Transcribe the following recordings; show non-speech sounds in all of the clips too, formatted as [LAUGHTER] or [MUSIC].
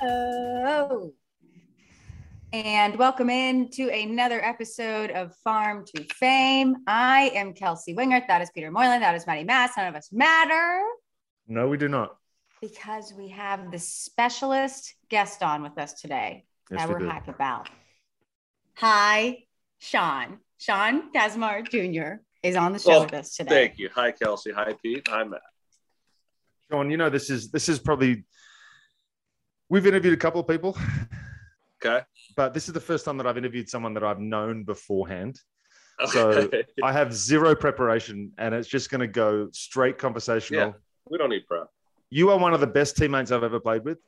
Hello. And welcome in to another episode of Farm to Fame. I am Kelsey Wingert. That is Peter Moylan. That is Maddie Mass. None of us matter No, we do not. because we have the specialist guest on with us today Yes, that we we're do. hype about. Hi, Sean. Sean Kazmar Jr. is on the show Well, with us today. Thank you. Hi, Kelsey. Hi, Pete. Hi, Matt. Sean, you know this is this is probably we've interviewed a couple of people, Okay. but this is the first time that I've interviewed someone that I've known beforehand. So- I have zero preparation, and it's just going to go straight conversational. Yeah. we don't need prep. You are one of the best teammates I've ever played with,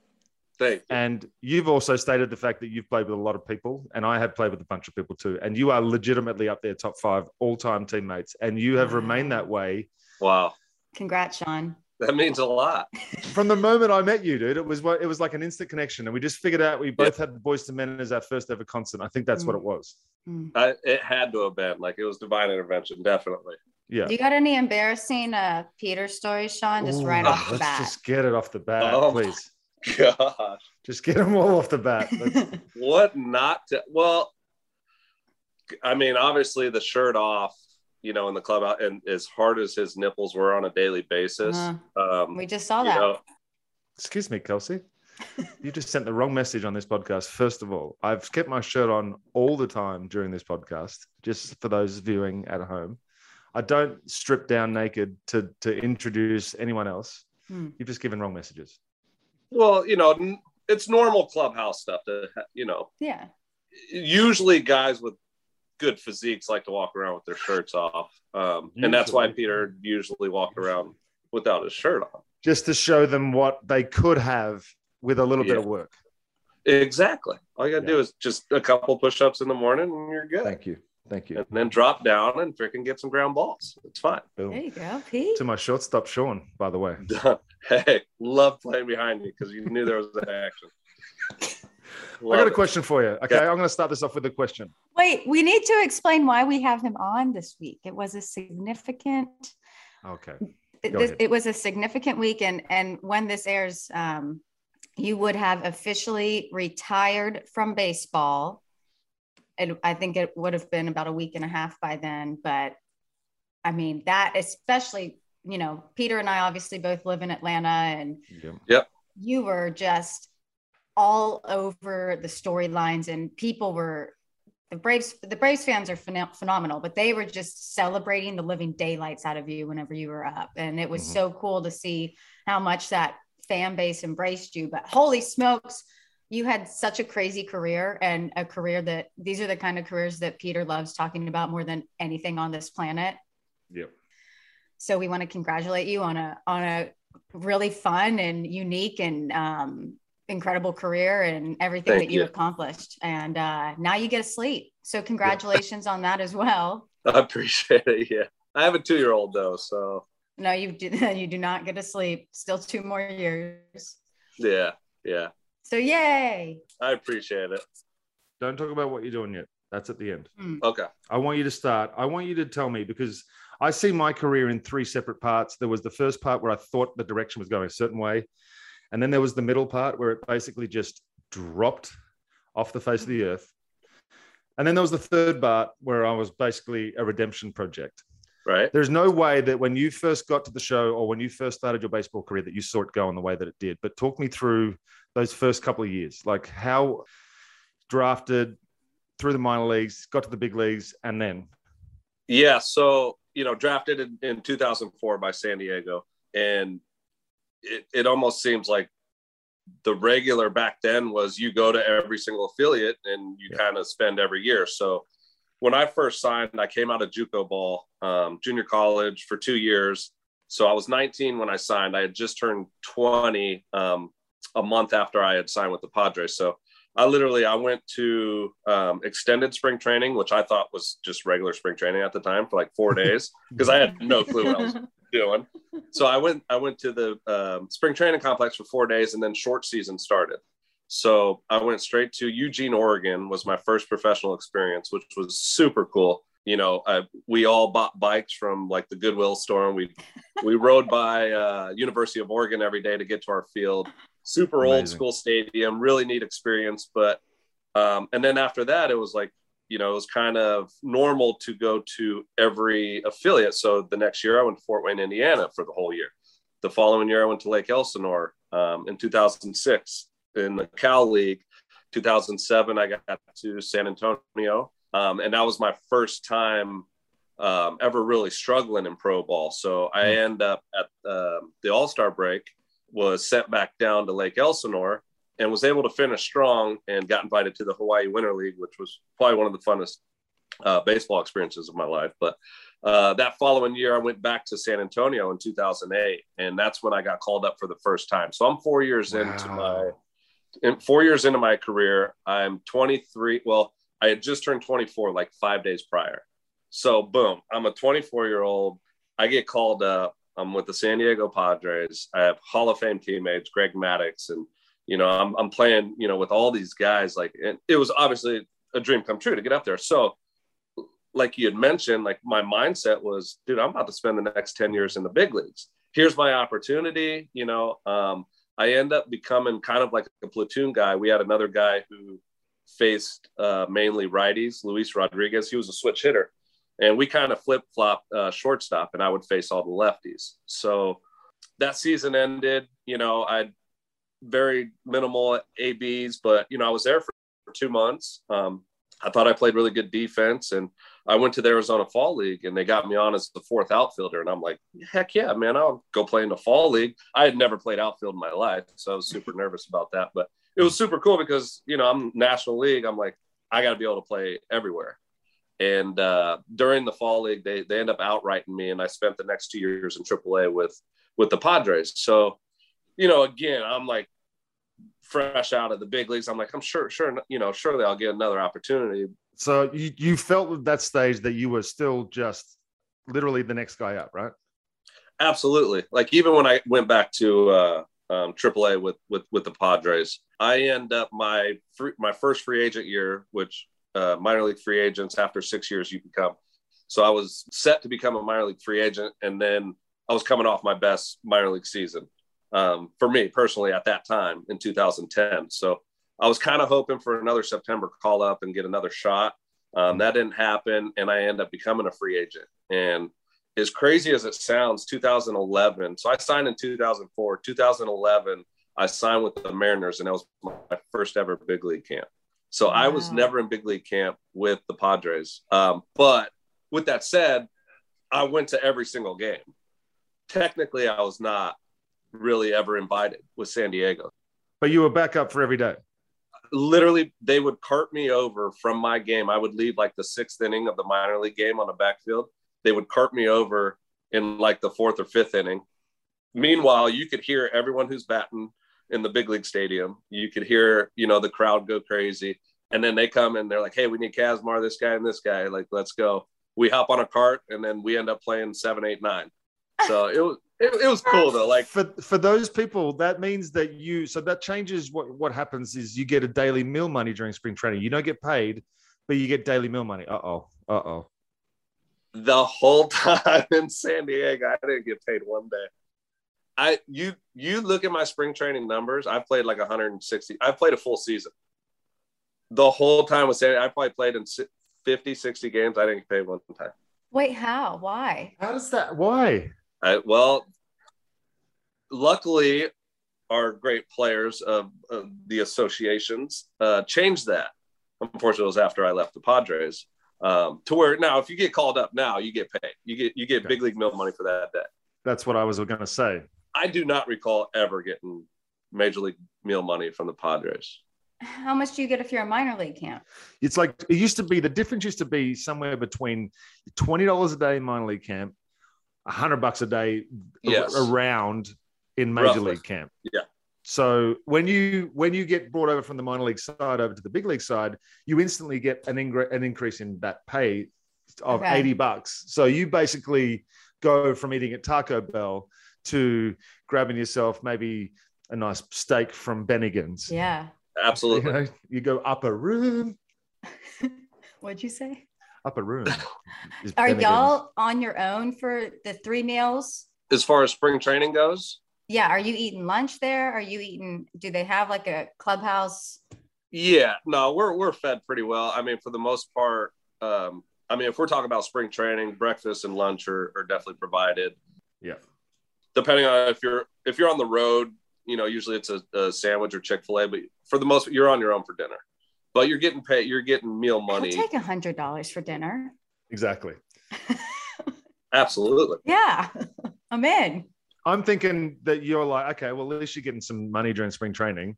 Thank you. and you've also stated the fact that you've played with a lot of people, and I have played with a bunch of people too. And you are legitimately up there, top five all-time teammates, and you have remained that way Wow. Congrats, Sean. That means a lot. from the moment I met you, dude, it was it was like an instant connection, and we just figured out we both had the Boyz II Men as our first ever concert. I think that's what it was. Mm. I, it had to have been like it was divine intervention. Definitely. Yeah. Do you got any embarrassing uh, Peter stories, Sean? Just right off the let's bat. just get it off the bat, Oh. please. Gosh. Just get them all off the bat. [LAUGHS] What not to? Well, I mean, obviously the shirt off, you know, in the club, out and as hard as his nipples were on a daily basis, Uh, um, we just saw that. know, Excuse me, Kelsey. [LAUGHS] You just sent the wrong message on this podcast. First of all, I've kept my shirt on all the time during this podcast, just for those viewing at home. I don't strip down naked to to introduce anyone else. Hmm. You've just given wrong messages. well, you know, it's normal clubhouse stuff to, ha- you know, yeah. usually guys with good physiques like to walk around with their shirts off. Um, and that's why Peter usually walked around without his shirt on. Just to show them what they could have with a little bit of work. Exactly. All you got to Yeah. do is just a couple push ups in the morning and you're good. Thank you. Thank you. And then drop down and freaking get some ground balls. It's fine. Boom. There you go, Pete. to my shortstop, Sean, by the way. [LAUGHS] hey, love playing behind you because you knew there was an action. I got a question for you. Okay, Yeah. I'm going to start this off with a question. Wait, we need to explain why we have him on this week. It was a significant. Okay. it- this, it was a significant week, and and when this airs, um, you would have officially retired from baseball. And I think it would have been about a week and a half by then. But I mean, that especially, you know, Peter and I obviously both live in Atlanta, and Yeah. you were just all over the storylines and people were the Braves the Braves fans are phen- phenomenal but they were just celebrating the living daylights out of you whenever you were up and it was Mhm. so cool to see how much that fan base embraced you but holy smokes you had such a crazy career and a career that these are the kind of careers that Peter loves talking about more than anything on this planet Yep. so we want to congratulate you on a on a really fun and unique and um, incredible career and everything Thank that you you. accomplished. And uh, now you get to sleep. So [LAUGHS] congratulations on that as well. I appreciate it. Yeah. I have a two year old though. So No, you do, [LAUGHS] you do not get to sleep. Still two more years. yeah. Yeah. So yay! I appreciate it. Don't talk about what you're doing yet. That's at the end. Okay. I want you to start. I want you to tell me because I see my career in three separate parts. There was the first part where I thought the direction was going a certain way. And then there was the middle part where it basically just dropped off the face of the earth. And then there was the third part where I was basically a redemption project. Right. There's no way that when you first got to the show or when you first started your baseball career that you saw it go in the way that it did. But talk me through those first couple of years, like how drafted through the minor leagues, got to the big leagues, and then Yeah. So, you know, drafted in, in 2004 by San Diego. And it, it almost seems like the regular back then was you go to every single affiliate and you Yeah. kind of spend every year. So when I first signed, I came out of JUCO ball, um, junior college for two years. So I was 19 when I signed. I had just turned 20 um, a month after I had signed with the Padres. So I literally I went to um, extended spring training, which I thought was just regular spring training at the time for like four [LAUGHS] days because I had no clue what I was doing. So I went I went to the um, spring training complex for four days, and then short season started. So I went straight to Eugene, Oregon, was my first professional experience, which was super cool. you know, uh, we all bought bikes from like the Goodwill store, and we we rode by uh, University of Oregon every day to get to our field. Super Amazing. old school stadium, really neat experience. But um, and then after that, it was like you know, it was kind of normal to go to every affiliate. So the next year I went to Fort Wayne, Indiana for the whole year. The following year I went to Lake Elsinore um, in 2006 in the Cal League. 2007 I got to San Antonio, um, and that was my first time um, ever really struggling in pro ball. So I mm. end up at uh, the All Star break, was sent back down to Lake Elsinore, and was able to finish strong and got invited to the Hawaii Winter League, which was probably one of the funnest uh, baseball experiences of my life. But uh, that following year, I went back to San Antonio in 2008, and that's when I got called up for the first time. So I'm four years wow. into my in four years into my career. I'm 23. Well, I had just turned 24 like five days prior. So boom, I'm a 24 year old. I get called up. I'm with the San Diego Padres. I have Hall of Fame teammates, Greg Maddux and you know, I'm, I'm playing, you know, with all these guys. Like, it was obviously a dream come true to get up there. So, like you had mentioned, like my mindset was, dude, I'm about to spend the next 10 years in the big leagues. Here's my opportunity. You know, um, I end up becoming kind of like a platoon guy. We had another guy who faced uh, mainly righties, Luis Rodriguez. He was a switch hitter. And we kind of flip flop uh, shortstop, and I would face all the lefties. So that season ended. You know, I very minimal ABs, but you know, I was there for, for two months. Um, I thought I played really good defense, and I went to the Arizona Fall League, and they got me on as the fourth outfielder. And I'm like, heck yeah, man, I'll go play in the Fall League. I had never played outfield in my life, so I was super nervous about that. But it was super cool because you know I'm National League. I'm like, I got to be able to play everywhere. And uh, during the Fall League, they they end up outrighting me, and I spent the next two years in AAA with with the Padres. So you know, again, I'm like fresh out of the big leagues. I'm like, I'm sure, sure, you know, surely I'll get another opportunity. So you, you felt at that stage that you were still just literally the next guy up, right? Absolutely. Like even when I went back to uh, um, AAA with with with the Padres, I end up my free, my first free agent year, which uh, minor league free agents after six years you become. So I was set to become a minor league free agent, and then I was coming off my best minor league season um, for me personally at that time in 2010. So I was kind of hoping for another September call up and get another shot. Um, that didn't happen, and I ended up becoming a free agent. And as crazy as it sounds, 2011. So I signed in 2004. 2011, I signed with the Mariners, and that was my first ever big league camp. So wow. I was never in big league camp with the Padres. Um, but with that said, I went to every single game. Technically, I was not really ever invited was San Diego. But you were back up for every day. Literally, they would cart me over from my game. I would leave like the sixth inning of the minor league game on the backfield. They would cart me over in like the fourth or fifth inning. Meanwhile, you could hear everyone who's batting in the big league stadium. You could hear, you know, the crowd go crazy. And then they come and they're like, hey, we need Kazmar, this guy, and this guy. Like, let's go. We hop on a cart and then we end up playing seven, eight, nine. So it was it, it, was cool though. Like for for those people, that means that you so that changes what what happens is you get a daily meal money during spring training. You don't get paid, but you get daily meal money. Uh oh. Uh oh. The whole [LAUGHS] time in San Diego, I didn't get paid one day. I you you look at my spring training numbers. I've played like 160. I've played a full season. The whole time with San diego, I probably played in 50, 60 games. I didn't get paid one time. Wait, how? Why? How does that? Why? I, well, luckily, our great players of, of the associations uh, changed that. Unfortunately, it was after I left the Padres. Um, to where now, if you get called up now, you get paid. You get you get okay. big league meal money for that day. That's what I was going to say. I do not recall ever getting major league meal money from the Padres. How much do you get if you're a minor league camp? It's like it used to be. The difference used to be somewhere between twenty dollars a day in minor league camp a hundred bucks a day yes. around in major Roughly. league camp. Yeah. So when you when you get brought over from the minor league side over to the big league side, you instantly get an, ing- an increase in that pay of okay. 80 bucks. So you basically go from eating at Taco Bell to grabbing yourself maybe a nice steak from Bennigan's. Yeah. Absolutely. [LAUGHS] You, know, you go up a room. [LAUGHS] What'd you say? Upper room. [LAUGHS] Are y'all on your own for the three meals? As far as spring training goes, Yeah. Are you eating lunch there? Are you eating? Do they have like a clubhouse? yeah, no, we're we're fed pretty well. I mean, for the most part, um, I mean, if we're talking about spring training, breakfast and lunch are, are definitely provided. Yeah. Depending on if you're if you're on the road, you know, usually it's a, a sandwich or Chick Fil A, but for the most, you're on your own for dinner. But you're getting paid. You're getting meal money. I'll take a hundred dollars for dinner. Exactly. [LAUGHS] Absolutely. Yeah, I'm in. I'm thinking that you're like, okay, well, at least you're getting some money during spring training.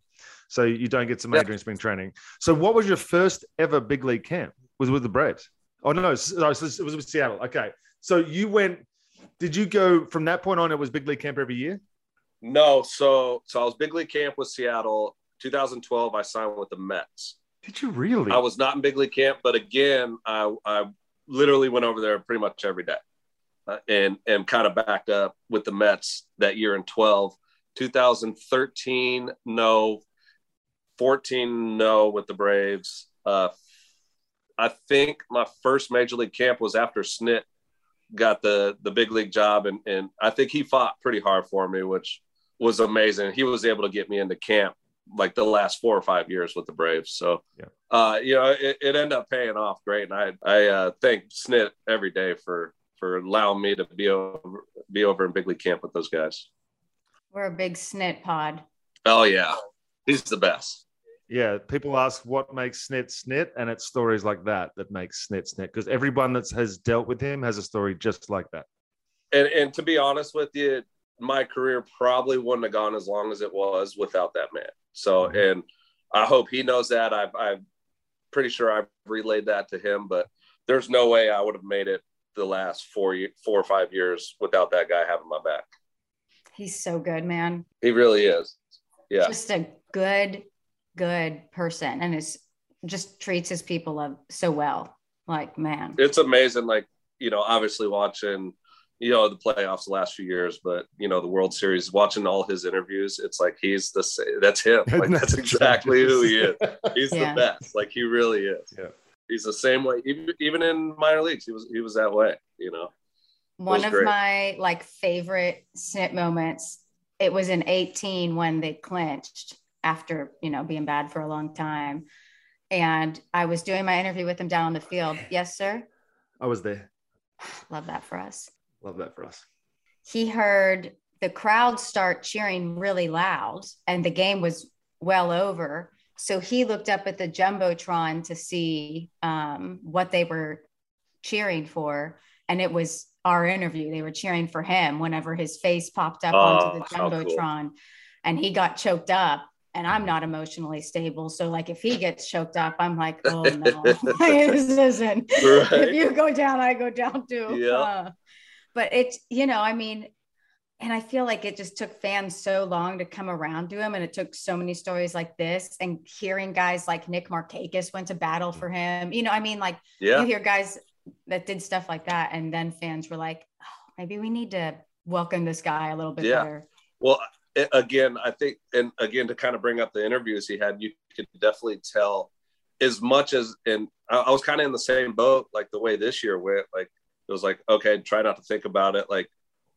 So you don't get some money Yeah. during spring training. So what was your first ever big league camp? Was with the Braves? Oh no, no, it was with Seattle. Okay. So you went, did you go from that point on? It was big league camp every year? No, so so I was big league camp with Seattle. 2012, I signed with the Mets. Did you really? I was not in big league camp, but again, I I literally went over there pretty much every day, uh, and and kind of backed up with the Mets that year in 12. 2013, no. 14, no with the Braves. Uh, I think my first major league camp was after Snit got the the big league job, and and I think he fought pretty hard for me, which was amazing. He was able to get me into camp like the last four or five years with the Braves. So, Yeah. uh, you know, it, it ended up paying off great. And I, I uh, thank Snit every day for, for allowing me to be over, be over in big league camp with those guys. We're a big snit pod. Oh yeah. He's the best. yeah. People ask what makes Snit Snit, and it's stories like that that makes Snit Snit because everyone that has dealt with him has a story just like that. And, and to be honest with you, my career probably wouldn't have gone as long as it was without that man. So, Mhm. and I hope he knows that. I've, I'm pretty sure I've relayed that to him, but there's no way I would have made it the last four, four or five years without that guy having my back. He's so good, man. He really is. Yeah. Just a good, good person, and is just treats his people of so well. Like man, It's amazing. Like, you know, obviously watching, you know, the playoffs the last few years, but, you know, the World Series, watching all his interviews, it's like he's the, sa- that's him. [LAUGHS] Like, that's exactly who he is. He's Yeah. the best. Like, he really is. Yeah. He's the same way. Even, even in minor leagues, he was, he was that way, you know? one of great. my like favorite snit moments. It was in 18 when they clinched after you know being bad for a long time, and I was doing my interview with him down on the field. Yes, sir. I was there. [SIGHS] Love that for us. Love that for us. he heard the crowd start cheering really loud and the game was well over. So he looked up at the jumbotron to see um, what they were cheering for. And it was our interview. They were cheering for him whenever his face popped up Oh, onto the cool. jumbotron and he got choked up. And i'm not emotionally stable. So like if he gets choked up i'm like oh no. [LAUGHS] [LAUGHS] This isn't. If you go down, I go down too. Yeah. Uh, but it's, you know, I mean, and I feel like it just took fans so long to come around to him. And it took so many stories like this and hearing guys like Nick Markakis went to battle for him. You know, I mean, like Yeah. you hear guys that did stuff like that. And then fans were like, oh, maybe we need to welcome this guy a little bit Yeah. better. Well, again, I think, and again, to kind of bring up the interviews he had, you could definitely tell as much as, and I, I was kind of in the same boat, like the way this year went. Like it was like, okay, try not to think about it. Like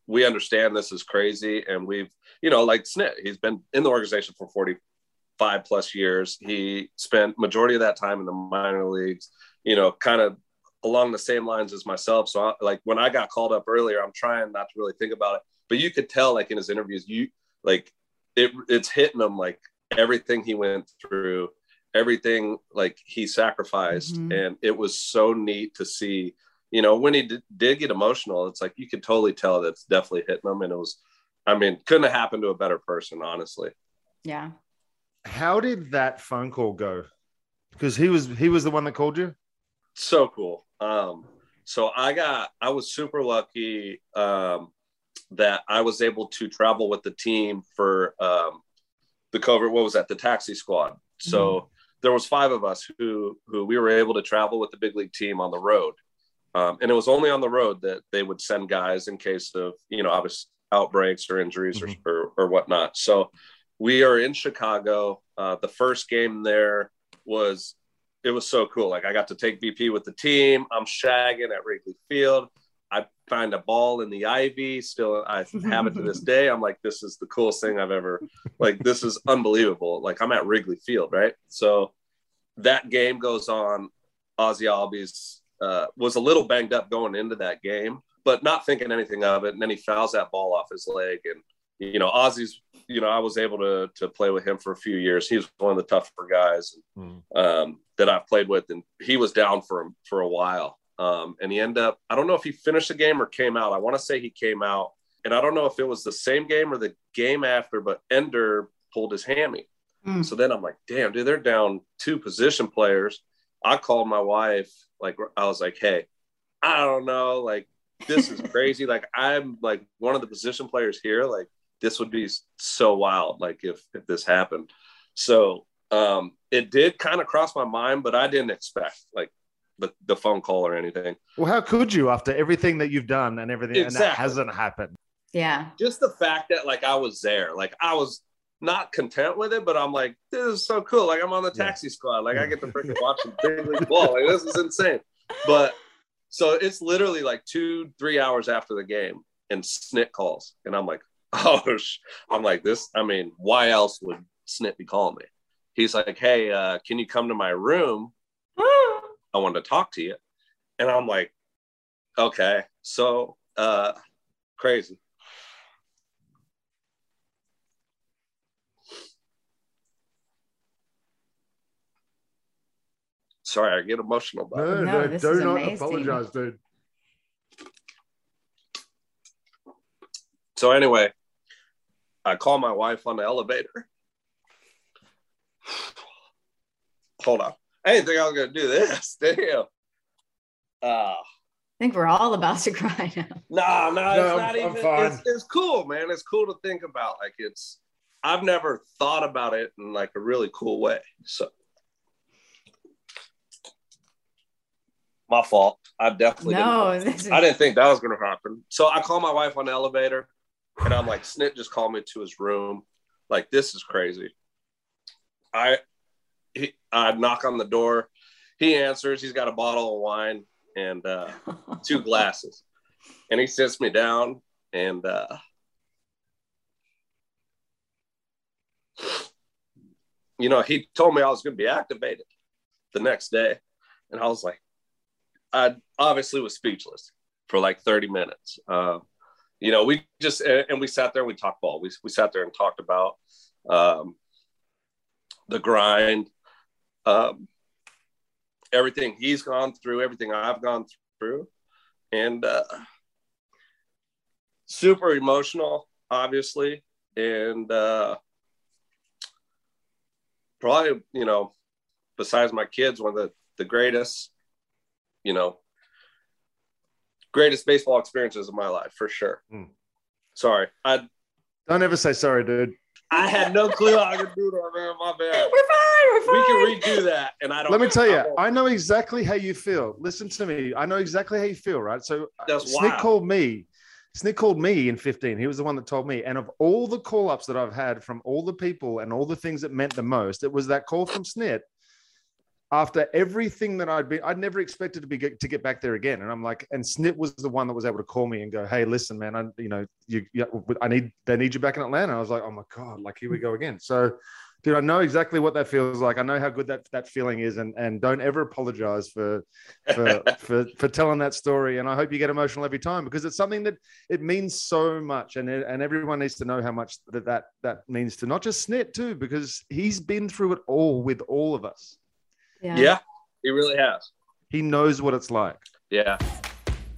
we understand this is crazy, and we've, you know, like Snit, he's been in the organization for forty-five plus years. He spent majority of that time in the minor leagues. You know, kind of along the same lines as myself. So, I, like when I got called up earlier, I'm trying not to really think about it, but you could tell, like in his interviews, you like it it's hitting him like everything he went through everything like he sacrificed Mhm. and it was so neat to see you know when he did, did get emotional it's like you could totally tell that's definitely hitting him and it was i mean couldn't have happened to a better person honestly Yeah. How did that phone call go? Because he was he was the one that called you. so cool um so i got i was super lucky um that i was able to travel with the team for um the cover what was that the taxi squad so there was five of us who who we were able to travel with the big league team on the road um, and it was only on the road that they would send guys in case of you know obvious outbreaks or injuries Mhm. or, or or whatnot so we are in chicago uh, the first game there was it was so cool. Like I got to take BP with the team. I'm shagging at Wrigley Field. I find a ball in the ivy. Still, I have it to this [LAUGHS] day. I'm like, this is the coolest thing I've ever. Like, this is unbelievable. Like, I'm at Wrigley Field, right? So that game goes on. Ozzy Albies uh, was a little banged up going into that game, but not thinking anything of it. And then he fouls that ball off his leg, and you know, Ozzy's. You know, I was able to to play with him for a few years. He was one of the tougher guys mm. um, that I've played with, and he was down for him for a while. Um, and he ended up, I don't know if he finished the game or came out. I want to say he came out. And I don't know if it was the same game or the game after, but Ender pulled his hammy. Mm. So then I'm like, damn, dude, they're down two position players. I called my wife, like, I was like, hey, I don't know, like, this is crazy. like, I'm like one of the position players here. Like, this would be so wild, like, if if this happened. So um, it did kind of cross my mind, but I didn't expect like the, the phone call or anything. Well, how could you after everything that you've done and everything exactly. and that hasn't happened? Yeah. Just the fact that like I was there, like I was not content with it, but I'm like, this is so cool. Like I'm on the taxi squad. Like I get to freaking [LAUGHS] watch big league ball. Like this is insane. But so it's literally like two, three hours after the game, and Snit calls, and I'm like, [LAUGHS] oh, I'm like this. I mean, why else would Snit be calling me? He's like, hey, uh, can you come to my room? I want to talk to you. And I'm like, okay, so uh, crazy. Sorry, I get emotional about no, it. No, no do not amazing. apologize, dude. So anyway, I call my wife on the elevator. Hold on. I didn't think I was going to do this. [LAUGHS] Damn. Uh, I think we're all about to cry now. No, no, it's no, not I'm, even. I'm it's, it's cool, man. It's cool to think about. Like it's, I've never thought about it in like a really cool way. So, my fault. I definitely no. Didn't, is... I didn't think that was going to happen. So I call my wife on the elevator, and I'm like, Snit just called me to his room. Like this is crazy. I he, I knock on the door. He answers. He's got a bottle of wine and uh, [LAUGHS] two glasses, and he sits me down and uh, you know he told me I was going to be activated the next day, and I was like, I obviously was speechless for like 30 minutes. Uh, you know, we just and we sat there and we talked ball. We we sat there and talked about um, the grind, um, everything he's gone through, everything I've gone through, and uh, super emotional, obviously, and uh, probably you know, besides my kids, one of the the greatest, you know, greatest baseball experiences of my life for sure. Mm. Sorry, I don't ever say sorry, dude. I had no clue I could do that, man. My bad. [LAUGHS] We're fine. We're fine. We can redo that, and I don't. Let me tell you, I, I know exactly how you feel. Listen to me. I know exactly how you feel, right? So uh, That's Snit wild. called me. Snit called me in 15. He was the one that told me. And of all the call ups that I've had from all the people and all the things that meant the most, it was that call from Snit after everything that I'd been, I'd never expected to be to get back there again. And I'm like, and Snit was the one that was able to call me and go, "Hey, listen, man, I, you know, you, you, I need, they need you back in Atlanta." I was like, "Oh my god, like here we go again." So, dude, I know exactly what that feels like. I know how good that that feeling is, and and don't ever apologize for for [LAUGHS] for for telling that story. And I hope you get emotional every time because it's something that it means so much, and it, and everyone needs to know how much that that that means to not just Snit too, because he's been through it all with all of us. Yeah. yeah, he really has. He knows what it's like. Yeah.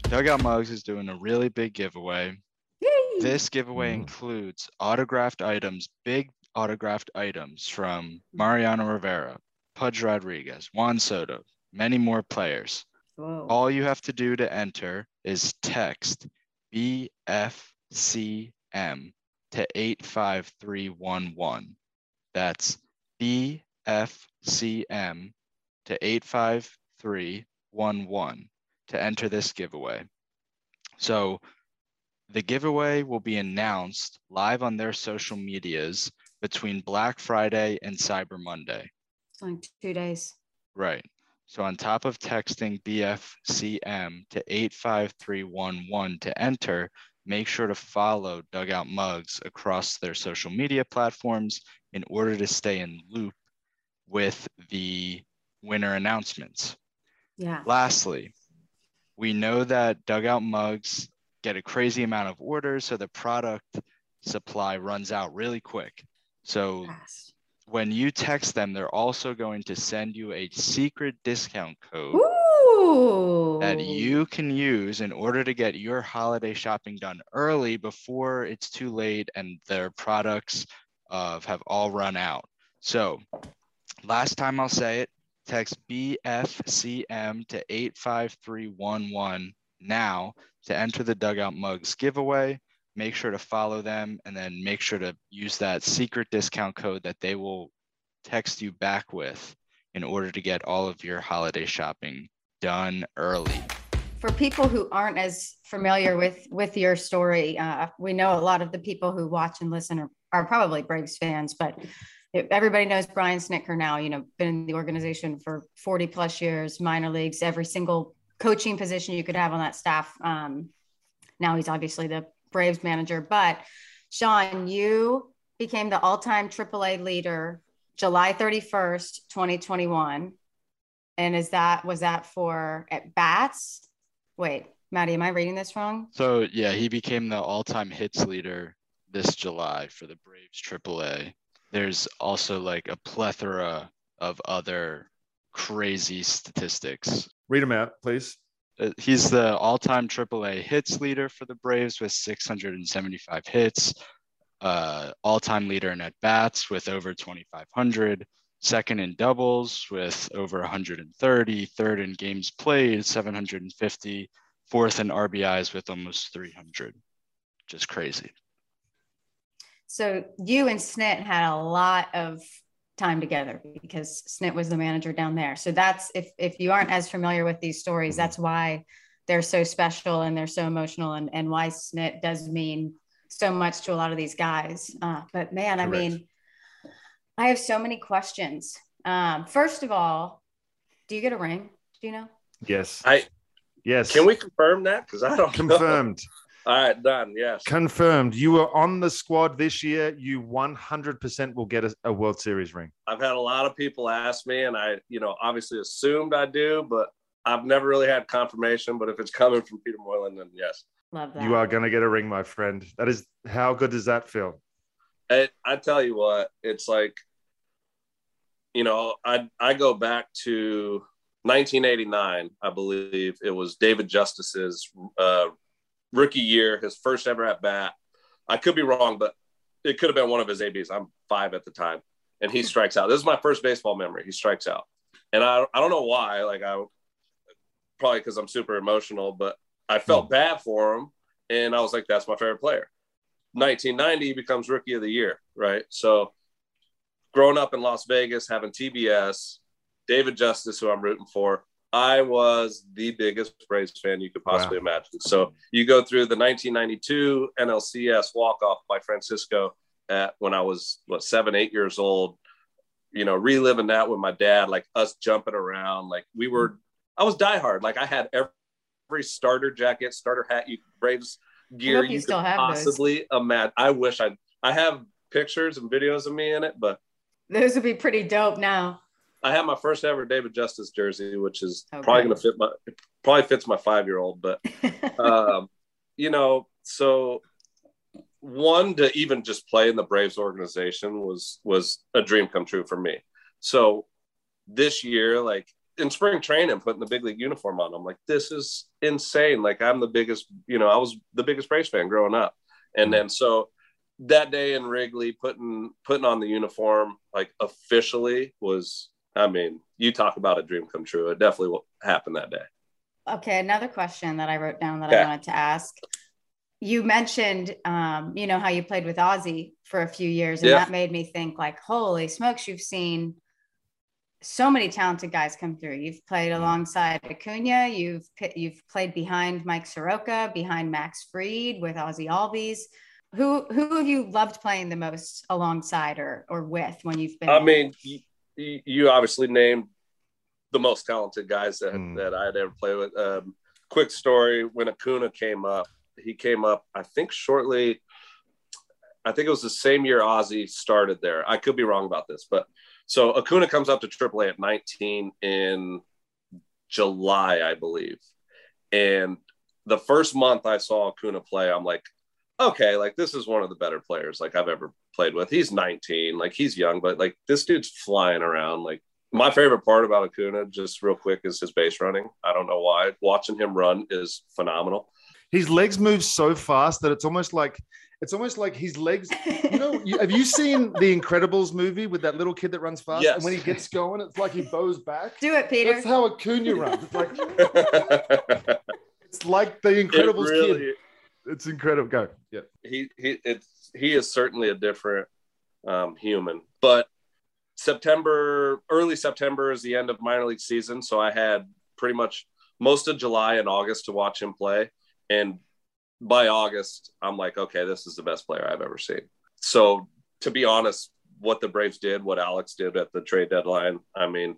Dugout Mugs is doing a really big giveaway. Yay. This giveaway mm. includes autographed items, big autographed items from Mariano Rivera, Pudge Rodriguez, Juan Soto, many more players. Whoa. All you have to do to enter is text BFCM to 85311. That's BFCM to 85311 to enter this giveaway. So the giveaway will be announced live on their social medias between Black Friday and Cyber Monday. It's like two days. Right. So on top of texting BFCM to 85311 to enter, make sure to follow Dugout Mugs across their social media platforms in order to stay in loop with the winner announcements. Yeah. Lastly, we know that Dugout Mugs get a crazy amount of orders, so the product supply runs out really quick. So Fast. when you text them, they're also going to send you a secret discount code Ooh. that you can use in order to get your holiday shopping done early before it's too late and their products uh, have all run out. So, last time I'll say it text BFCM to 85311 now to enter the Dugout Mugs giveaway. Make sure to follow them and then make sure to use that secret discount code that they will text you back with in order to get all of your holiday shopping done early. For people who aren't as familiar with with your story, uh, we know a lot of the people who watch and listen are, are probably Braves fans, but everybody knows Brian Snitker now. You know, been in the organization for 40 plus years, minor leagues, every single coaching position you could have on that staff. Um, now he's obviously the Braves manager, but Sean, you became the all-time AAA leader July 31st, 2021. And is that was that for at bats? Wait, Maddie, am I reading this wrong? So yeah, he became the all-time hits leader this July for the Braves AAA. There's also like a plethora of other crazy statistics. Read them out, please. Uh, He's the all-time AAA hits leader for the Braves with 675 hits. Uh, all-time leader in at bats with over 2,500. Second in doubles with over 130. Third in games played 750. Fourth in RBIs with almost 300. Just crazy. So you and Snit had a lot of time together because Snit was the manager down there. So that's if if you aren't as familiar with these stories, that's why they're so special and they're so emotional and, and why Snit does mean so much to a lot of these guys. Uh, but man, I mean, I have so many questions. Um, first of all, do you get a ring? Do you know? Yes. I yes. can we confirm that? Because I [LAUGHS] don't know. confirmed? All right, done. Yes. confirmed. You were on the squad this year. You 100% will get a, a World Series ring. I've had a lot of people ask me, and I, you know, obviously assumed I do, but I've never really had confirmation. But if it's coming from Peter Moylan, then yes. Love that. You are going to get a ring, my friend. That is how good does that feel? I, I tell you what, it's like, you know, I I go back to 1989, I believe it was David Justice's uh, rookie year, his first ever at bat. I could be wrong, but it could have been one of his ABs. I'm five at the time, and he strikes out. This is my first baseball memory. He strikes out, and I I don't know why. Like I probably because I'm super emotional, but I felt hmm. bad for him, and I was like, that's my favorite player. 1990 becomes rookie of the year, right? So growing up in Las Vegas, having TBS, David Justice, who I'm rooting for, I was the biggest Braves fan you could possibly imagine. So you go through the 1992 NLCS walk off by Francisco at when I was what seven, eight years old. You know, reliving that with my dad, like us jumping around, like we were. I was diehard. Like I had every, every starter jacket, starter hat, you Braves gear hope you you, still could have those. possibly imagine. I wish I I have pictures and videos of me in it, but Those would be pretty dope now. I have my first ever David Justice jersey, which is probably going to fit my probably fits my five year old. But [LAUGHS] um, you know, so one to even just play in the Braves organization was was a dream come true for me. So this year, like in spring training, putting the big league uniform on, I'm like, this is insane. Like I'm the biggest, you know, I was the biggest Braves fan growing up, and then so that day in Wrigley, putting putting on the uniform like officially was, I mean, you talk about a dream come true. It definitely happened that day. Okay, another question that I wrote down that Okay. I wanted to ask. You mentioned, um, you know, how you played with Ozzy for a few years, and Yeah. that made me think, like, holy smokes, you've seen so many talented guys come through. You've played alongside Acuna. You've you've played behind Mike Soroka, behind Max Fried, with Ozzy Albies. Who who have you loved playing the most alongside or or with when you've been? I mean, you obviously named the most talented guys that, Mm. that I had ever played with. Um, quick story when Acuna came up, he came up, I think, shortly. I think it was the same year Ozzy started there. I could be wrong about this, but so Acuna comes up to AAA at 19 in July, I believe. And the first month I saw Acuna play, I'm like, okay, like this is one of the better players like I've ever played with. He's 19, like he's young, but like this dude's flying around. Like my favorite part about Acuna, just real quick, is his base running. I don't know why. Watching him run is phenomenal. His legs move so fast that it's almost like it's almost like his legs. You know, you, have you seen the Incredibles movie with that little kid that runs fast? Yes. And when he gets going, it's like he bows back. Do it, Peter. That's how Acuna runs. It's like [LAUGHS] it's like the Incredibles really, kid. It's incredible. Go. Yeah. he he it's he is certainly a different um, human. But September, early September is the end of minor league season, so I had pretty much most of July and August to watch him play, and by August, I'm like, okay, this is the best player I've ever seen. So to be honest, what the Braves did, what Alex did at the trade deadline, I mean,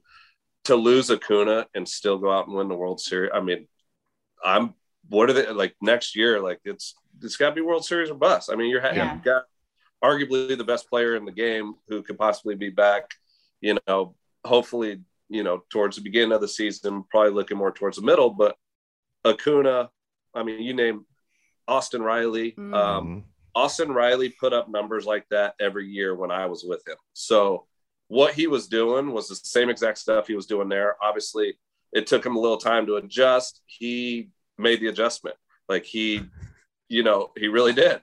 to lose Acuna and still go out and win the World Series, I mean, I'm what are they like next year? Like it's it's got to be World Series or bust. I mean, you're Yeah. you've got arguably the best player in the game who could possibly be back. You know, hopefully, you know, towards the beginning of the season, probably looking more towards the middle. But Acuna, I mean, you name Austin Riley. Mm. Um, Austin Riley put up numbers like that every year when I was with him. So what he was doing was the same exact stuff he was doing there. Obviously, it took him a little time to adjust. He made the adjustment. Like he, you know, he really did.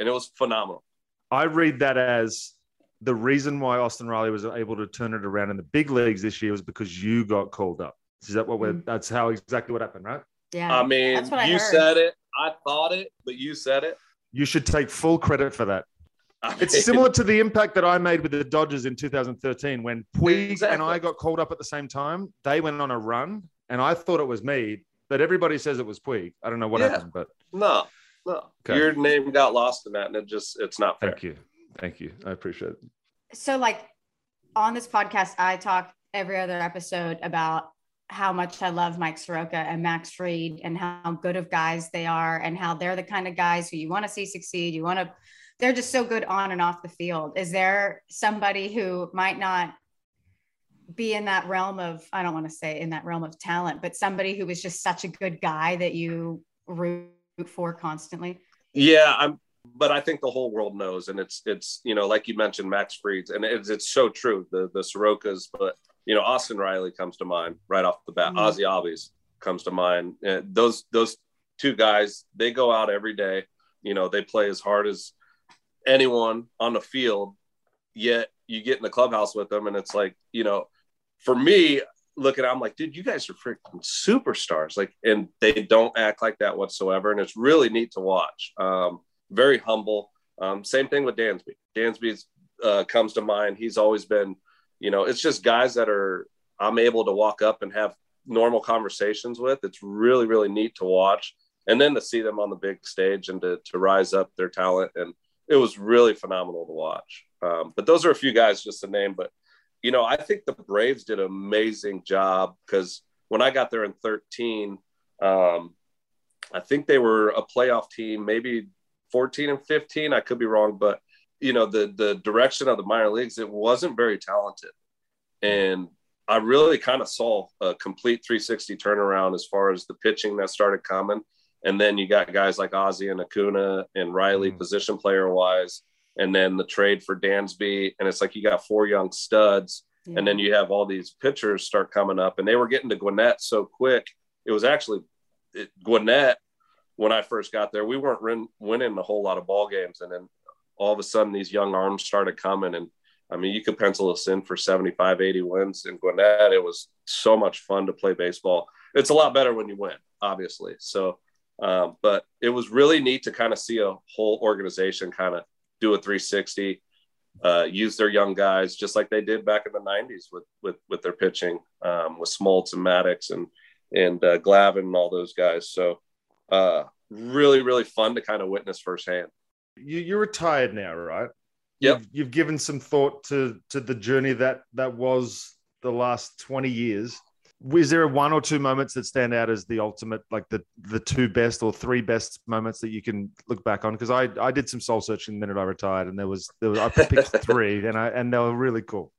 And it was phenomenal. I read that as the reason why Austin Riley was able to turn it around in the big leagues this year was because you got called up. Is that what we're? Mm. That's how exactly what happened, right? yeah. I mean, That's what I you heard. said it. I thought it, but you said it. You should take full credit for that. I It's mean, similar to the impact that I made with the Dodgers in 2013 when Puig and I got called up at the same time. They went on a run, and I thought it was me, but everybody says it was Puig. I don't know what Yeah. happened, but No, no. Okay. Your name got lost in that, and it just it's not fair. thank you, thank you. I appreciate it. so like on this podcast, I talk every other episode about how much I love Mike Soroka and Max Fried and how good of guys they are and how they're the kind of guys who you want to see succeed. You want to, they're just so good on and off the field. Is there somebody who might not be in that realm of, I don't want to say in that realm of talent, but somebody who was just such a good guy that you root for constantly? Yeah, I'm but I think the whole world knows, and it's it's you know like you mentioned Max Fried's, and it's it's so true the the Sorokas, but you know Austin Riley comes to mind right off the bat. Mhm. Ozzy Albies comes to mind. And those those two guys, they go out every day. You know they play as hard as anyone on the field. Yet you get in the clubhouse with them, and it's like you know, for me looking, I'm like, dude, you guys are freaking superstars. Like, and they don't act like that whatsoever, and it's really neat to watch. Um, very humble. Um, same thing with Dansby. Dansby uh, comes to mind. He's always been, you know, it's just guys that are I'm able to walk up and have normal conversations with. It's really, really neat to watch. And then to see them on the big stage and to, to rise up their talent. And it was really phenomenal to watch. Um, but those are a few guys just to name. But, you know, I think the Braves did an amazing job because when I got there in 13, um, I think they were a playoff team, maybe 14 and 15. I could be wrong, but you know, the the direction of the minor leagues, it wasn't very talented. And I really kind of saw a complete 360 turnaround as far as the pitching that started coming. And then you got guys like Ozzy and Acuna and Riley, Mhm. position player wise. And then the trade for Dansby. And it's like you got four young studs. And then you have all these pitchers start coming up. And they were getting to Gwinnett so quick. It was actually it, Gwinnett, when I first got there, we weren't win, winning a whole lot of ball games. And then all of a sudden, these young arms started coming. And I mean, you could pencil us in for 75, 80 wins in Gwinnett. It was so much fun to play baseball. It's a lot better when you win, obviously. So, um, but it was really neat to kind of see a whole organization kind of do a 360, uh, use their young guys just like they did back in the 90s with with with their pitching um, with Smoltz and Maddux and and uh, Glavine and all those guys. So, uh, really, really fun to kind of witness firsthand. You, you're retired now, right? Yep. You've, you've given some thought to to the journey that that was the last 20 years. Is there one or two moments that stand out as the ultimate, like the the two best or three best moments that you can look back on? Because I I did some soul searching the minute I retired, and there was there was I picked [LAUGHS] three, and I and they were really cool.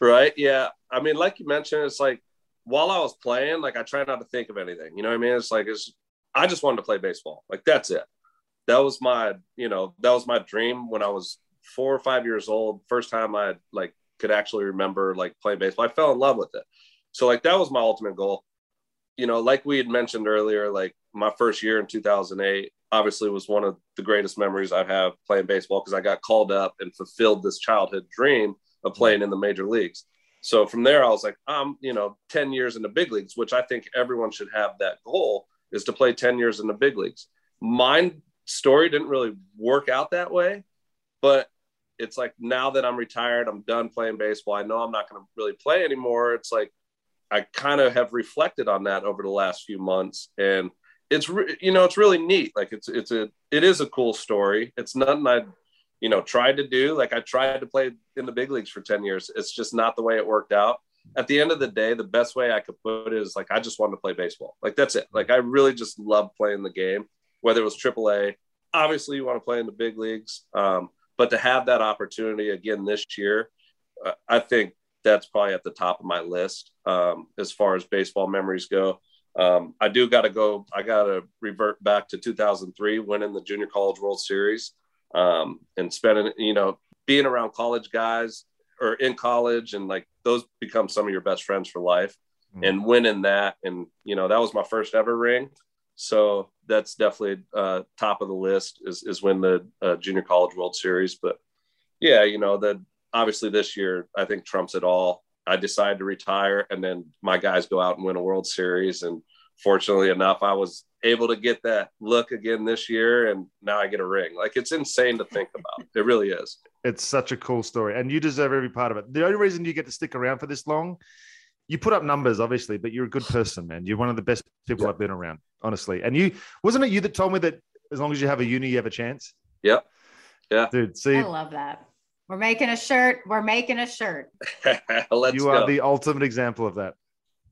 Right? Yeah. I mean, like you mentioned, it's like while I was playing, like I try not to think of anything. You know what I mean? It's like it's I just wanted to play baseball. Like that's it. That was my you know that was my dream when I was four or five years old. First time I like could actually remember like playing baseball. I fell in love with it so like that was my ultimate goal. You know, like we had mentioned earlier, like my first year in 2008 obviously was one of the greatest memories I have playing baseball because I got called up and fulfilled this childhood dream of playing in the major leagues. So from there, I was like, I'm, you know, 10 years in the big leagues, which I think everyone should have that goal is to play 10 years in the big leagues. Mine story didn't really work out that way, but it's like now that I'm retired, I'm done playing baseball. I know I'm not going to really play anymore. It's like I kind of have reflected on that over the last few months, and it's re- you know it's really neat. Like it's it's a it is a cool story. It's nothing I you know tried to do. Like I tried to play in the big leagues for ten years. It's just not the way it worked out. At the end of the day, the best way I could put it is like I just wanted to play baseball. Like that's it. Like I really just love playing the game, whether it was AAA. Obviously, you want to play in the big leagues, um, but to have that opportunity again this year, uh, I think that's probably at the top of my list um, as far as baseball memories go. Um, I do got to go. I got to revert back to 2003, winning the Junior College World Series, um, and spending, you know, being around college guys or in college, and like those become some of your best friends for life. Mm-hmm. And winning that, and you know, that was my first ever ring. So that's definitely uh, top of the list is is win the uh, Junior College World Series. But yeah, you know, the obviously this year I think trumps it all. I decided to retire, and then my guys go out and win a World Series. And fortunately enough, I was able to get that look again this year, and now I get a ring. Like it's insane to think about. [LAUGHS] It really is. It's such a cool story, and you deserve every part of it. The only reason you get to stick around for this long, you put up numbers, obviously, but you're a good person, man. You're one of the best people yeah. I've been around, honestly. And you wasn't it you that told me that as long as you have a uni, you have a chance. Yep. Yeah. Dude, see, I love that. We're making a shirt. We're making a shirt. [LAUGHS] Let's you are the ultimate example of that.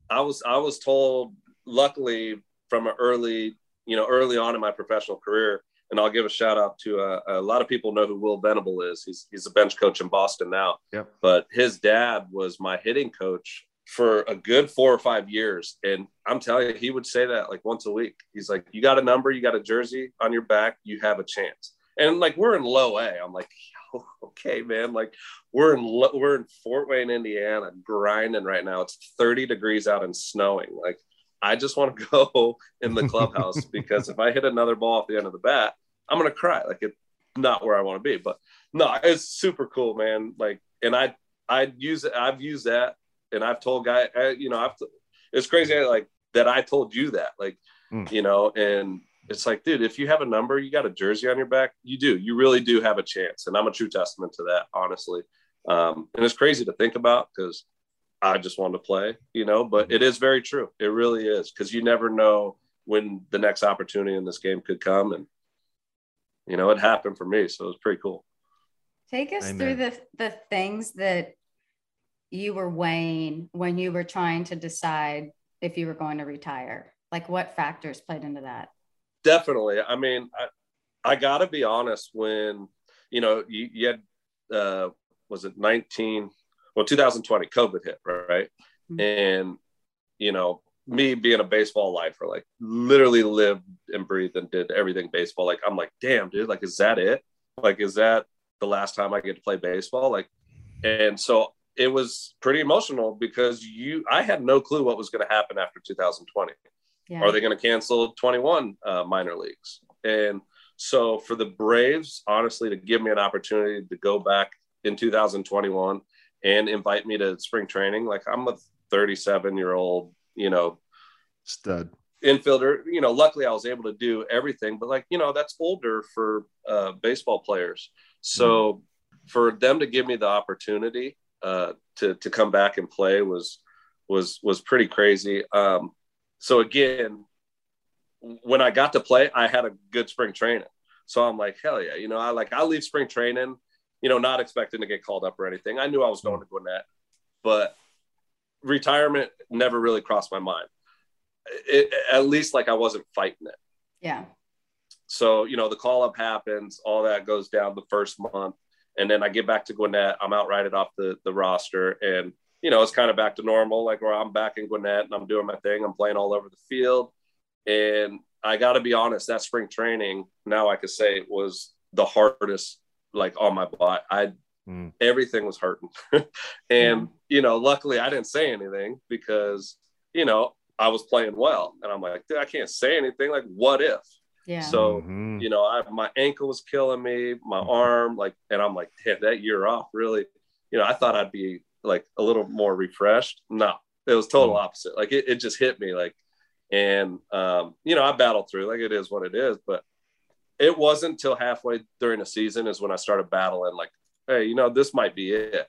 I was I was told, luckily, from an early, you know, early on in my professional career, and I'll give a shout out to uh, a lot of people know who Will Venable is. He's he's a bench coach in Boston now. Yep. But his dad was my hitting coach for a good four or five years, and I'm telling you, he would say that like once a week. He's like, "You got a number, you got a jersey on your back, you have a chance." And like we're in low A, I'm like, okay, man. Like we're in we're in Fort Wayne, Indiana, grinding right now. It's 30 degrees out and snowing. Like I just want to [LAUGHS] go in the clubhouse [LAUGHS] because if I hit another ball off the end of the bat, I'm gonna cry. Like it's not where I want to be. But no, it's super cool, man. Like, and I I use it. I've used that, and I've told guy, you know, I've it's crazy like that. I told you that, like, mm. you know, and it's like, dude, if you have a number, you got a jersey on your back, you do. You really do have a chance. And I'm a true testament to that, honestly. Um, and it's crazy to think about because I just wanted to play, you know, but it is very true. It really is because you never know when the next opportunity in this game could come. And, you know, it happened for me. So it was pretty cool. Take us Amen. through the, the things that you were weighing when you were trying to decide if you were going to retire. Like what factors played into that? Definitely. I mean, I, I got to be honest. When you know, you, you had uh, was it nineteen? Well, 2020, COVID hit, right? Mm-hmm. And you know, me being a baseball lifer, like literally lived and breathed and did everything baseball. Like I'm like, damn, dude, like is that it? Like is that the last time I get to play baseball? Like, and so it was pretty emotional because you, I had no clue what was going to happen after 2020. Yeah. Are they going to cancel 21 uh, minor leagues? And so for the Braves, honestly, to give me an opportunity to go back in 2021 and invite me to spring training, like I'm a 37 year old, you know, stud infielder. You know, luckily I was able to do everything, but like, you know, that's older for uh, baseball players. So mm. for them to give me the opportunity uh, to to come back and play was was was pretty crazy. Um, so again, when I got to play, I had a good spring training. So I'm like, hell yeah, you know, I like I leave spring training, you know, not expecting to get called up or anything. I knew I was going to Gwinnett, but retirement never really crossed my mind. It, at least like I wasn't fighting it. Yeah. So, you know, the call up happens, all that goes down the first month. And then I get back to Gwinnett. I'm outrighted off the, the roster. And, you know, it's kind of back to normal, like where I'm back in Gwinnett and I'm doing my thing. I'm playing all over the field. And I got to be honest, that spring training, now I could say it was the hardest, like on my body. I, mm. everything was hurting. [LAUGHS] and, yeah. you know, luckily I didn't say anything because, you know, I was playing well. And I'm like, dude, I can't say anything. Like, what if? Yeah. So, mm-hmm. you know, I, my ankle was killing me, my mm-hmm. arm, like, and I'm like, damn, that year off really, you know, I thought I'd be like a little more refreshed. No, it was total mm-hmm. opposite. Like it, it just hit me like, and, um, you know, I battled through like it is what it is, but it wasn't till halfway during the season is when I started battling like, Hey, you know, this might be it.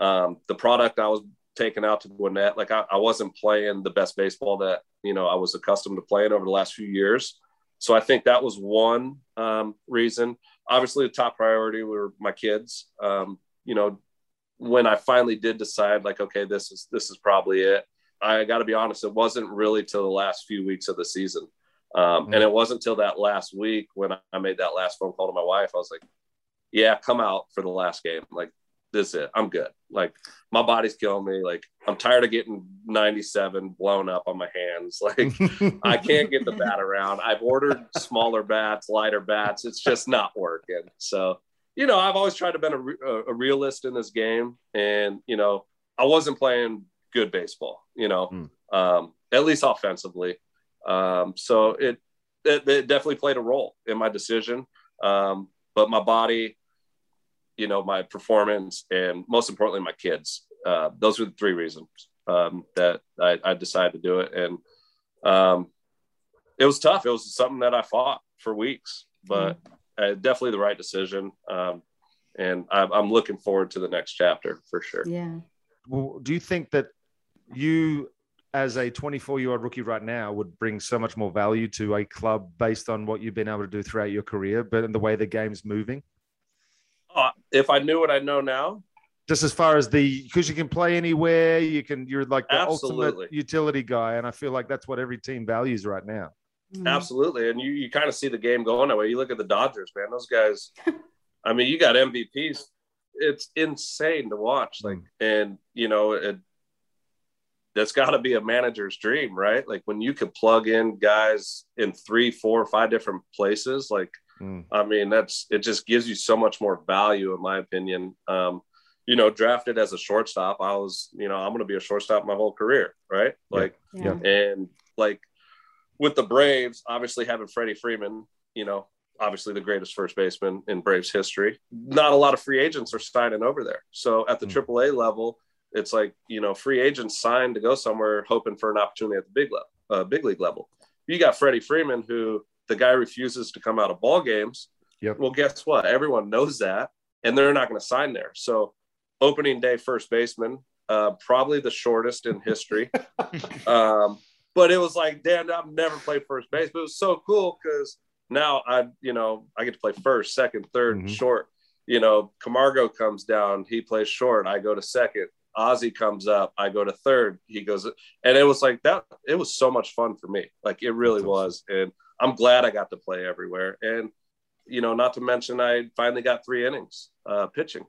Um, the product I was taking out to Gwinnett, like I, I wasn't playing the best baseball that, you know, I was accustomed to playing over the last few years. So I think that was one um, reason. Obviously, the top priority were my kids. Um, you know, when I finally did decide, like, okay, this is this is probably it. I got to be honest, it wasn't really till the last few weeks of the season, um, mm-hmm. and it wasn't till that last week when I made that last phone call to my wife. I was like, "Yeah, come out for the last game. Like, this is it. I'm good. Like my body's killing me. Like I'm tired of getting 97 blown up on my hands. [LAUGHS] Like [LAUGHS] I can't get the bat around. I've ordered smaller bats, lighter bats. It's just not working. So, you know, I've always tried to be a, a realist in this game. And, you know, I wasn't playing good baseball, you know, mm. um, at least offensively. Um, so it, it, it, definitely played a role in my decision. Um, but my body, you know my performance and most importantly my kids uh, those were the three reasons um, that I, I, decided to do it and um, it was tough it was something that i fought for weeks but mm-hmm. Uh, definitely the right decision. Um, and I, i'm looking forward to the next chapter for sure. Yeah. Well, do you think that you as a 24 year old rookie right now would bring so much more value to a club based on what you've been able to do throughout your career but in the way the game's moving? Uh, if I knew what I know now, just as far as the because you can play anywhere, you can you're like the Absolutely. ultimate utility guy, and I feel like that's what every team values right now. Mm-hmm. Absolutely, and you you kind of see the game going that way. You look at the Dodgers, man; those guys. [LAUGHS] I mean, you got MVPs. It's insane to watch. Like, and you know, it, that's got to be a manager's dream, right? Like when you can plug in guys in three, four, five different places, like Mm. I mean, that's it. Just gives you so much more value, in my opinion. Um, you know, drafted as a shortstop, I was, you know, I'm going to be a shortstop my whole career, right? Like, yeah. and like with the Braves, obviously having Freddie Freeman, you know, obviously the greatest first baseman in Braves history. Not a lot of free agents are signing over there. So at the mm. AAA level, it's like you know, free agents signed to go somewhere, hoping for an opportunity at the big level, uh, big league level. You got Freddie Freeman, who the guy refuses to come out of ball games. Yep. Well, guess what? Everyone knows that, and they're not going to sign there. So, opening day first baseman, uh, probably the shortest in history. [LAUGHS] um, but it was like, damn, I've never played first base, but it was so cool because now I, you know, I get to play first, second, 3rd mm-hmm. short. You know, Camargo comes down, he plays short, I go to second. Ozzie comes up, I go to third, he goes, and it was like that. It was so much fun for me, like it really was, and I'm glad I got to play everywhere. And, you know, not to mention, I finally got three innings uh, pitching.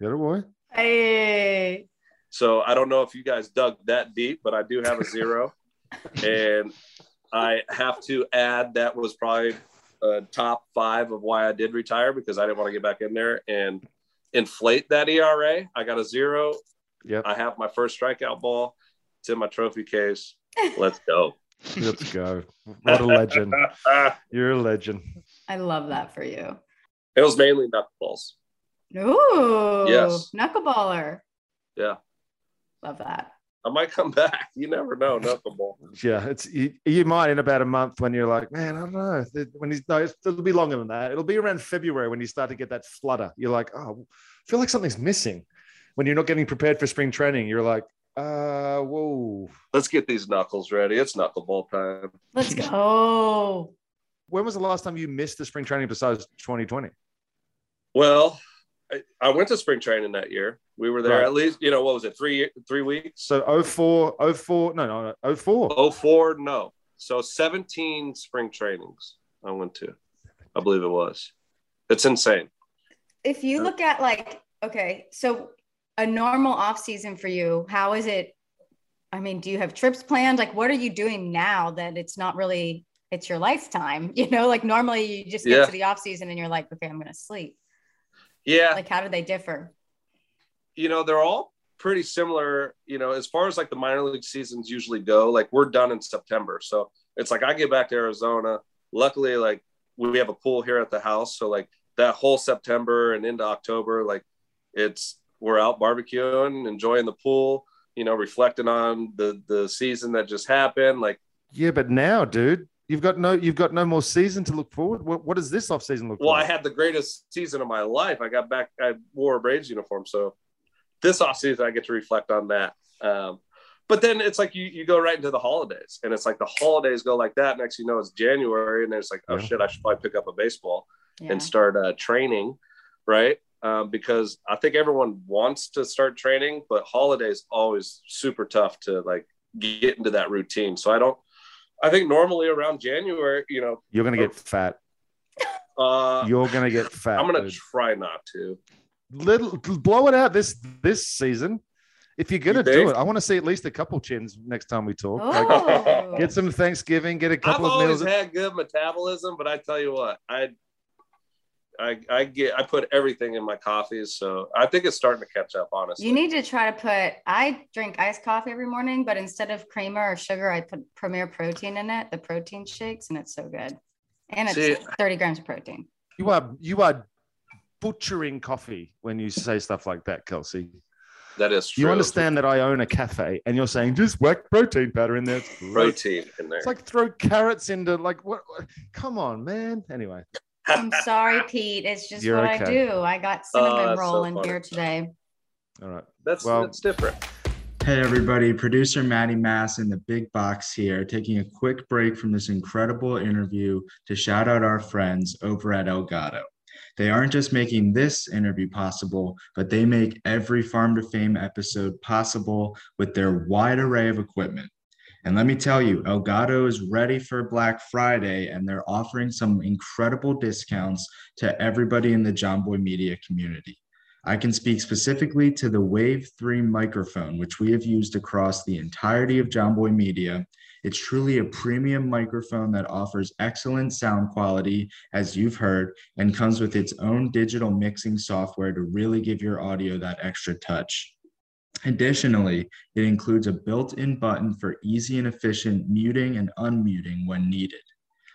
Get it, boy. Hey. So I don't know if you guys dug that deep, but I do have a zero. And I have to add that was probably a top five of why I did retire because I didn't want to get back in there and inflate that ERA. I got a zero. Yep. I have my first strikeout ball. It's in my trophy case. Let's go. Let's go. What a legend. [LAUGHS] You're a legend. I love that for you. It was mainly knuckleballs. Ooh. Yes. Knuckleballer. Yeah. Love that. I might come back. You never know, knuckleball. Yeah, it's you, you, might in about a month when you're like, man, I don't know. When he's no, it'll be longer than that. It'll be around February when you start to get that flutter. You're like, oh, I feel like something's missing. When you're not getting prepared for spring training, you're like, uh, whoa. Let's get these knuckles ready. It's knuckleball time. Let's go. When was the last time you missed the spring training besides 2020? Well, I went to spring training that year. We were there Right. at least, you know, what was it, three three weeks? So 04, 04, no, no, no, 04. Oh four, no. So 17 spring trainings I went to. I believe it was. It's insane. if you look at like okay so a normal off season for you how is it i mean do you have trips planned like what are you doing now that it's not really it's your lifetime [LAUGHS] you know like normally you just get Yeah. to the off season and you're like okay i'm gonna sleep Yeah. like how do they differ you know, they're all pretty similar, you know, as far as like the minor league seasons usually go, like we're done in September. So it's like I get back to Arizona. Luckily, like we have a pool here at the house. So like that whole September and into October, like it's we're out barbecuing, enjoying the pool, you know, reflecting on the the season that just happened. Like Yeah, but now, dude, you've got no you've got no more season to look forward. What, what does this off season look like? well, I had the greatest season of my life. I got back, I wore a Braves uniform. So this off season, I get to reflect on that. Um, but then it's like you, you go right into the holidays, and it's like the holidays go like that. Next, you know, it's January, and then it's like, oh Yeah. shit, I should probably pick up a baseball yeah and start uh, training, right? Um, because I think everyone wants to start training, but holidays always super tough to like get into that routine. So I don't. I think normally around January, you know, You're gonna get fat. [LAUGHS] uh, You're gonna get fat. I'm gonna dude. try not to. little blow it out this this season. If you're gonna You do it, I want to see at least a couple chins next time we talk. Like, oh. get some Thanksgiving, get a I've couple of always meals. had good metabolism, but I tell you what, I, I, I get, I put everything in my coffees, so I think it's starting to catch up. Honestly, you need to try to put i drink iced coffee every morning but instead of creamer or sugar i put premier protein in it the protein shakes and it's so good and it's See- 30 grams of protein You are you are butchering coffee when you say stuff like that, Kelsey. that is true. You understand that I own a cafe, and you're saying just whack protein powder in there. It's protein in there. It's like throw carrots into like what? what- Come on, man. Anyway, I'm [LAUGHS] sorry, Pete. It's just You're what I do. I got Oh, cinnamon that's so roll in funny. here today. all right. that's well- that's different. Hey everybody, producer Maddie Mass in the big box here, taking a quick break from this incredible interview to shout out our friends over at Elgato. They aren't just making this interview possible, but they make every Farm to Fame episode possible with their wide array of equipment. And let me tell you, Elgato is ready for Black Friday and they're offering some incredible discounts to everybody in the John Boy Media community. I can speak specifically to the Wave 3 microphone, which we have used across the entirety of John Boy Media. It's truly a premium microphone that offers excellent sound quality, as you've heard, and comes with its own digital mixing software to really give your audio that extra touch. Additionally, it includes a built in button for easy and efficient muting and unmuting when needed.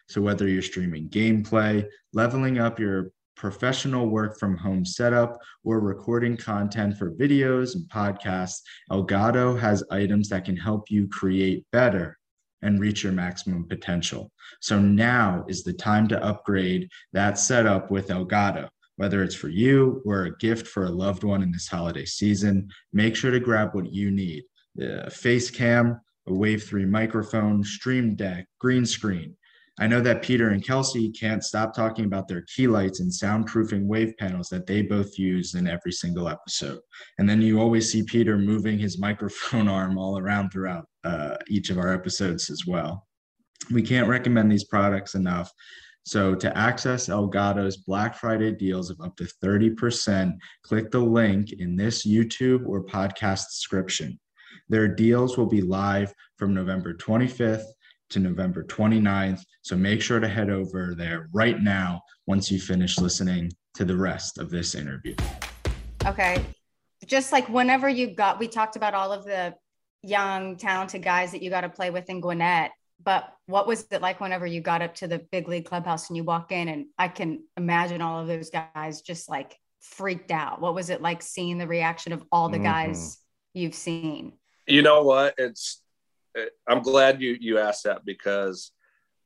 So, whether you're streaming gameplay, leveling up your professional work from home setup, or recording content for videos and podcasts, Elgato has items that can help you create better and reach your maximum potential. So now is the time to upgrade that setup with Elgato. Whether it's for you or a gift for a loved one in this holiday season, make sure to grab what you need. A face cam, a Wave 3 microphone, stream deck, green screen, I know that Peter and Kelsey can't stop talking about their key lights and soundproofing wave panels that they both use in every single episode. And then you always see Peter moving his microphone [LAUGHS] arm all around throughout uh, each of our episodes as well. We can't recommend these products enough. So to access Elgato's Black Friday deals of up to 30%, click the link in this YouTube or podcast description. Their deals will be live from November 25th to November 29th. So make sure to head over there right now once you finish listening to the rest of this interview. Okay. Just like whenever you got, we talked about all of the young, talented guys that you got to play with in Gwinnett. But what was it like whenever you got up to the big league clubhouse and you walk in? And I can imagine all of those guys just like freaked out. What was it like seeing the reaction of all the Mhm. guys you've seen? You know what? It's I'm glad you you asked that because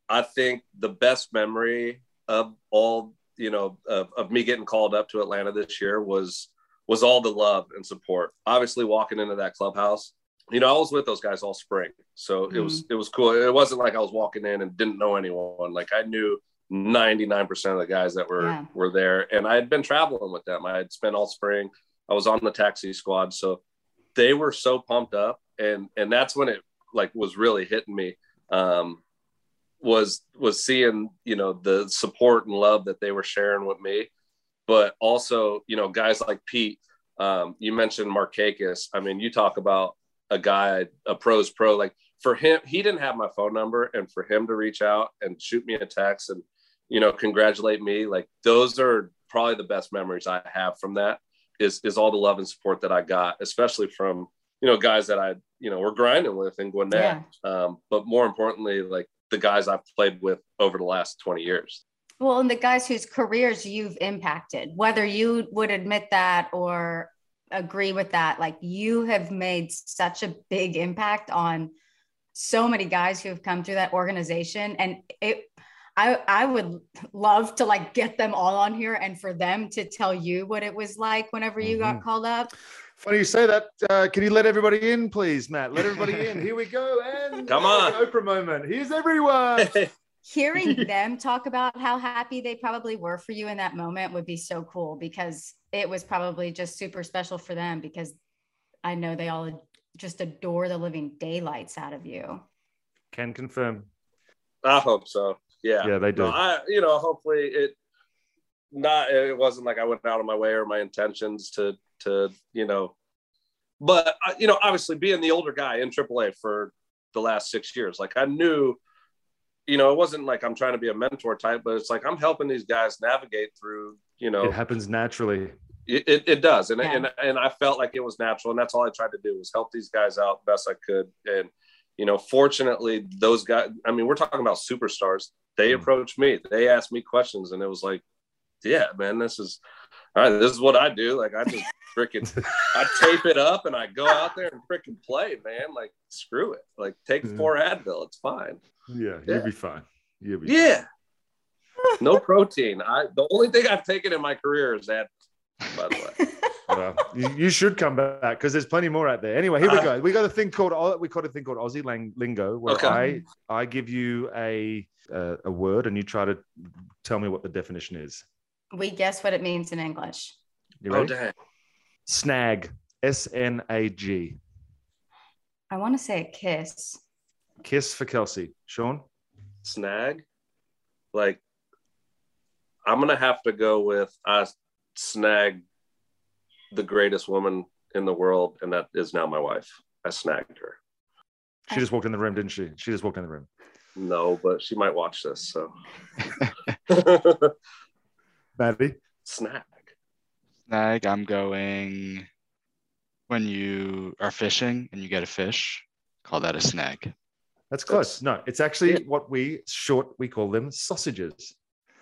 I think the best memory of all you know of, of me getting called up to Atlanta this year was was all the love and support. Obviously, walking into that clubhouse, you know, I was with those guys all spring, so it was it was cool. It wasn't like I was walking in and didn't know anyone. Like I knew 99% of the guys that were Yeah. were there and i had been traveling with them i had spent all spring i was on the taxi squad so they were so pumped up and and that's when it like was really hitting me um was was seeing you know the support and love that they were sharing with me but also you know guys like pete um you mentioned markakis i mean you talk about a guy a pros pro like for him he didn't have my phone number and for him to reach out and shoot me a text and you know congratulate me like those are probably the best memories i have from that is is all the love and support that i got especially from you know guys that i you know were grinding with in gwinnett. Um, but more importantly like the guys i've played with over the last 20 years. Well, and the guys whose careers you've impacted, whether you would admit that or agree with that, like you have made such a big impact on so many guys who have come through that organization. And it, I, I would love to like get them all on here and for them to tell you what it was like whenever you got Mhm. called up. Funny you say that. Uh, can you let everybody in, please, Matt? Let everybody in. Here we go. [LAUGHS] And Come on. Oprah moment. Here's everyone. [LAUGHS] hearing [LAUGHS] them talk about how happy they probably were for you in that moment would be so cool because it was probably just super special for them because I know they all just adore the living daylights out of you. Can confirm. i hope so yeah Yeah, they do. No, I, you know, hopefully it not it wasn't like I went out of my way or my intentions to to you know, but uh, you know, obviously being the older guy in AAA for the last six years, like I knew, you know, it wasn't like I'm trying to be a mentor type, but it's like I'm helping these guys navigate through, you know, It happens naturally. it, it, it does and, Yeah. and and i felt like it was natural and that's all i tried to do was help these guys out best i could and you know fortunately those guys i mean we're talking about superstars they Mm. approached me they asked me questions and it was like yeah man this is all right this is what i do like i just freaking [LAUGHS] i tape it up and i go out there and freaking play man like screw it like take four advil it's fine Yeah, Yeah. you'll be fine. You'll be yeah [LAUGHS] no protein i the only thing i've taken in my career is that by the way [LAUGHS] Well, you, you should come back because there's plenty more out there. Anyway, here we go. We got a thing called we got a thing called Aussie lang- lingo, where Okay. I I give you a uh, a word and you try to tell me what the definition is. we guess what it means in English. You oh ready? dang Snag. S N A G. I want to say a kiss. Kiss for Kelsey. Sean. snag like i'm gonna have to go with i snagged the greatest woman in the world and that is now my wife i snagged her She just walked in the room, didn't she? She just walked in the room. no but she might watch this so [LAUGHS] [LAUGHS] Maddie. snag Snag, I'm going when you are fishing and you get a fish, call that a snag. That's close. No, it's actually what we short we call them sausages.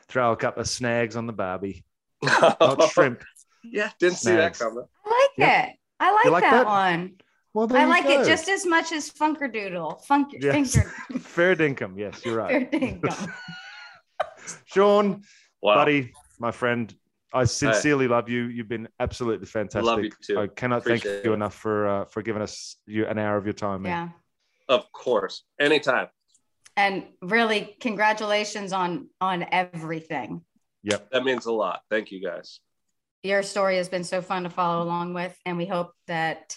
Throw a couple of snags on the barbie, [LAUGHS] not shrimp. yeah didn't see that coming I like Yeah. it. I like, like that, that? one. Well, there I you like go. it just as much as Funkerdoodle. Funk Yes. Finker. [LAUGHS] fair dinkum. Yes, you're right. Fair dinkum. [LAUGHS] Sean, wow buddy, my friend, I sincerely love you. You've been absolutely fantastic. love you too. I cannot thank you it. enough for uh, for giving us you an hour of your time. Man. Yeah. of course anytime And really congratulations on on everything. Yep. that means a lot thank you guys Your story has been so fun to follow along with and we hope that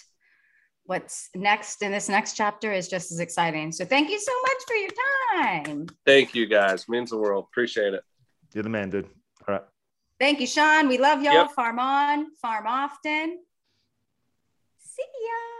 what's next in this next chapter is just as exciting. So thank you so much for your time. thank you guys means the world appreciate it You're the man, dude. Thank you, Sean. We love y'all. Yep. Farm on, farm often. See ya.